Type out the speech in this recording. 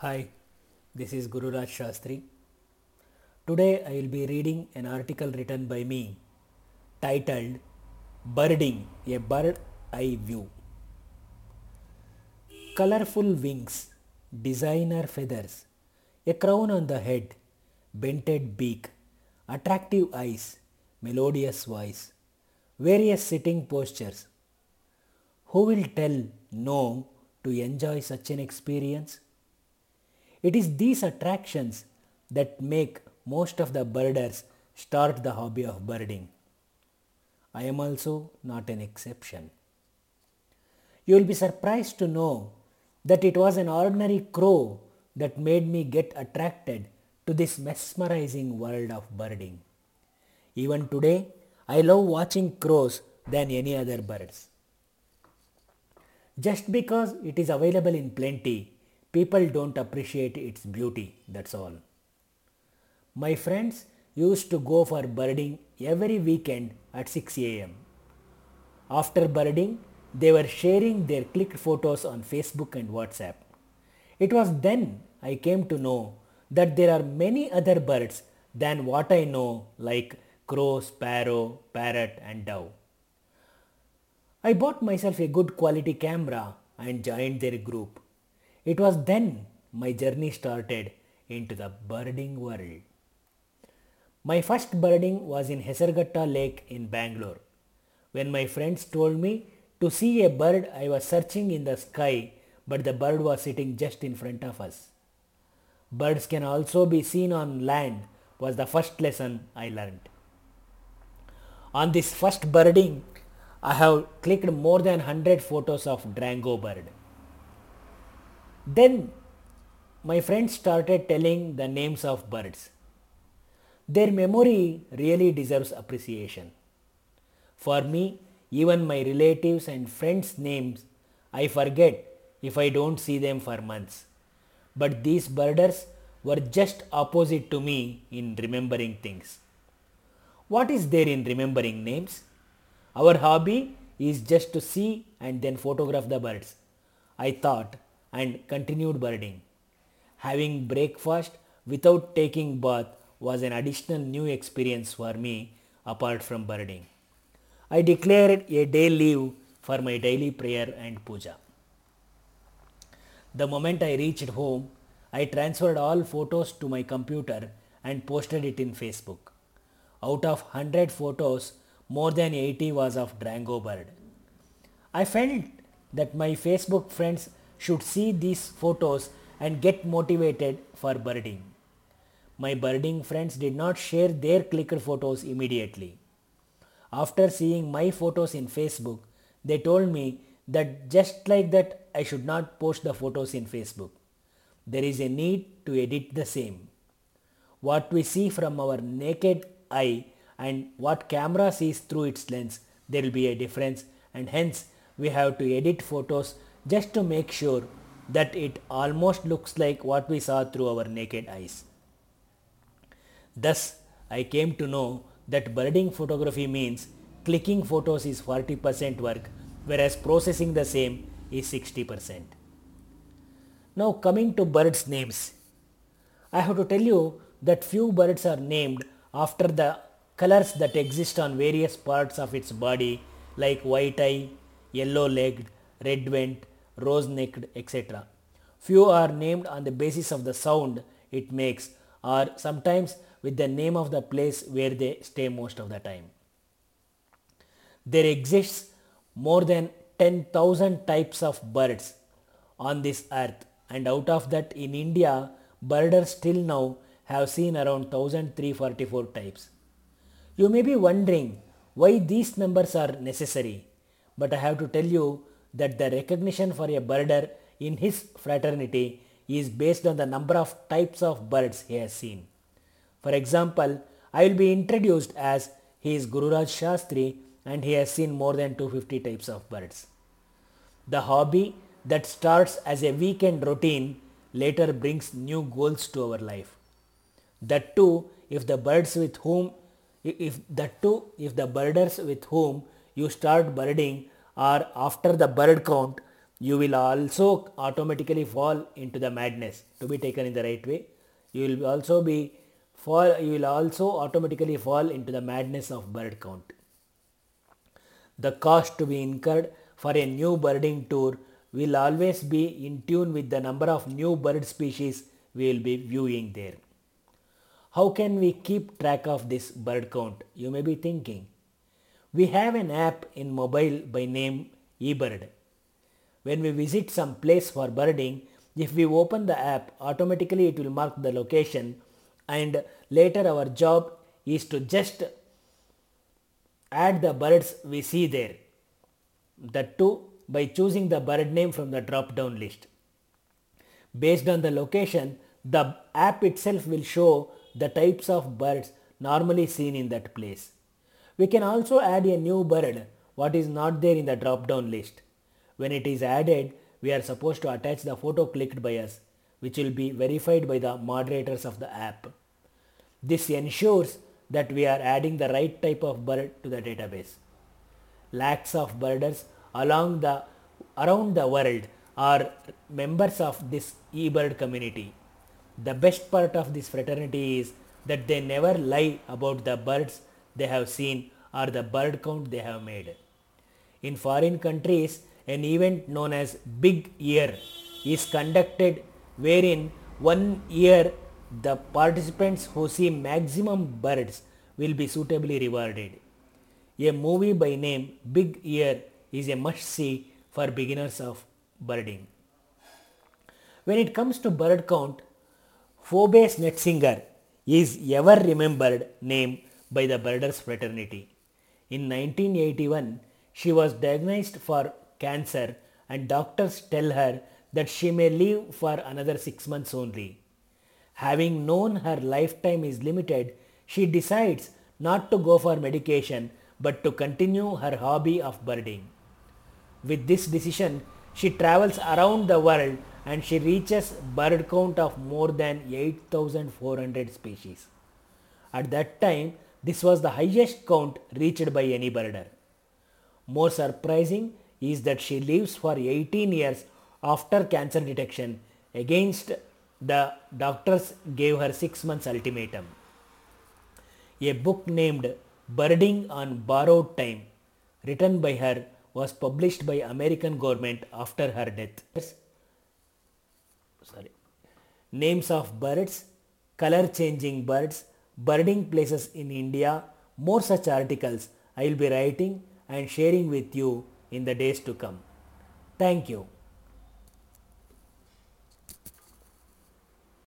Hi, this is Guru Raj Shastri. Today I will be reading an article written by me titled Birding a Bird Eye View. Colorful wings, designer feathers, a crown on the head, bented beak, attractive eyes, melodious voice, various sitting postures. Who will tell no to enjoy such an experience? It is these attractions that make most of the birders start the hobby of birding. I am also not an exception. You will be surprised to know that it was an ordinary crow that made me get attracted to this mesmerizing world of birding. Even today, I love watching crows than any other birds. Just because it is available in plenty, people don't appreciate its beauty, that's all. My friends used to go for birding every weekend at 6 am. After birding, they were sharing their clicked photos on Facebook and WhatsApp. It was then I came to know that there are many other birds than what I know like crow, sparrow, parrot and dove. I bought myself a good quality camera and joined their group. It was then my journey started into the birding world. My first birding was in Hesarghatta Lake in Bangalore. When my friends told me to see a bird, I was searching in the sky, but the bird was sitting just in front of us. Birds can also be seen on land was the first lesson I learned. On this first birding, I have clicked more than 100 photos of Drongo bird. Then my friends started telling the names of birds. Their memory really deserves appreciation. For me, even my relatives and friends' names I forget if I don't see them for months. But these birders were just opposite to me in remembering things. What is there in remembering names? Our hobby is just to see and then photograph the birds. I thought and continued birding. Having breakfast without taking bath was an additional new experience for me apart from birding. I declared a day leave for my daily prayer and puja. The moment I reached home, I transferred all photos to my computer and posted it in Facebook. Out of 100 photos, more than 80 was of Drongo bird. I felt that my Facebook friends should see these photos and get motivated for birding. My birding friends did not share their clicker photos immediately. After seeing my photos in Facebook, they told me that just like that I should not post the photos in Facebook. There is a need to edit the same. What we see from our naked eye and what camera sees through its lens, there will be a difference and hence we have to edit photos just to make sure that it almost looks like what we saw through our naked eyes. Thus, I came to know that birding photography means clicking photos is 40% work whereas processing the same is 60%. Now coming to birds names. I have to tell you that few birds are named after the colors that exist on various parts of its body like white eye, yellow legged, red vent, rose necked, etc. Few are named on the basis of the sound it makes or sometimes with the name of the place where they stay most of the time. There exists more than 10,000 types of birds on this earth and out of that in India birders still now have seen around 1344 types. You may be wondering why these numbers are necessary but I have to tell you that the recognition for a birder in his fraternity is based on the number of types of birds he has seen. For example, I will be introduced as he is Guru Raj Shastri and he has seen more than 250 types of birds. The hobby that starts as a weekend routine later brings new goals to our life. That too if the birds with whom if that too if the birders with whom you start birding are after the bird count you will also automatically fall into the madness to be taken in the right way. You will also be fall, you will also automatically fall into the madness of bird count. The cost to be incurred for a new birding tour will always be in tune with the number of new bird species we will be viewing there. How can we keep track of this bird count? You may be thinking. We have an app in mobile by name eBird. When we visit some place for birding, if we open the app, automatically it will mark the location and later our job is to just add the birds we see there. That too by choosing the bird name from the drop down list. Based on the location, the app itself will show the types of birds normally seen in that place. We can also add a new bird what is not there in the drop down list. When it is added, we are supposed to attach the photo clicked by us which will be verified by the moderators of the app. This ensures that we are adding the right type of bird to the database. Lakhs of birders along the around the world are members of this eBird community. The best part of this fraternity is that they never lie about the birds they have seen or the bird count they have made. In foreign countries, an event known as Big Year is conducted wherein one year the participants who see maximum birds will be suitably rewarded. A movie by name Big Year is a must see for beginners of birding. When it comes to bird count, Phoebe Snetsinger is ever remembered name by the birders fraternity. In 1981, she was diagnosed for cancer and doctors tell her that she may live for another 6 months only. Having known her lifetime is limited, she decides not to go for medication but to continue her hobby of birding. With this decision, she travels around the world and she reaches bird count of more than 8400 species. At that time, this was the highest count reached by any birder. More surprising is that she lives for 18 years after cancer detection against the doctors gave her 6 months ultimatum. A book named Birding on Borrowed Time written by her was published by American government after her death. Sorry. Names of birds, color changing birds, birding places in India, more such articles I will be writing and sharing with you in the days to come. Thank you.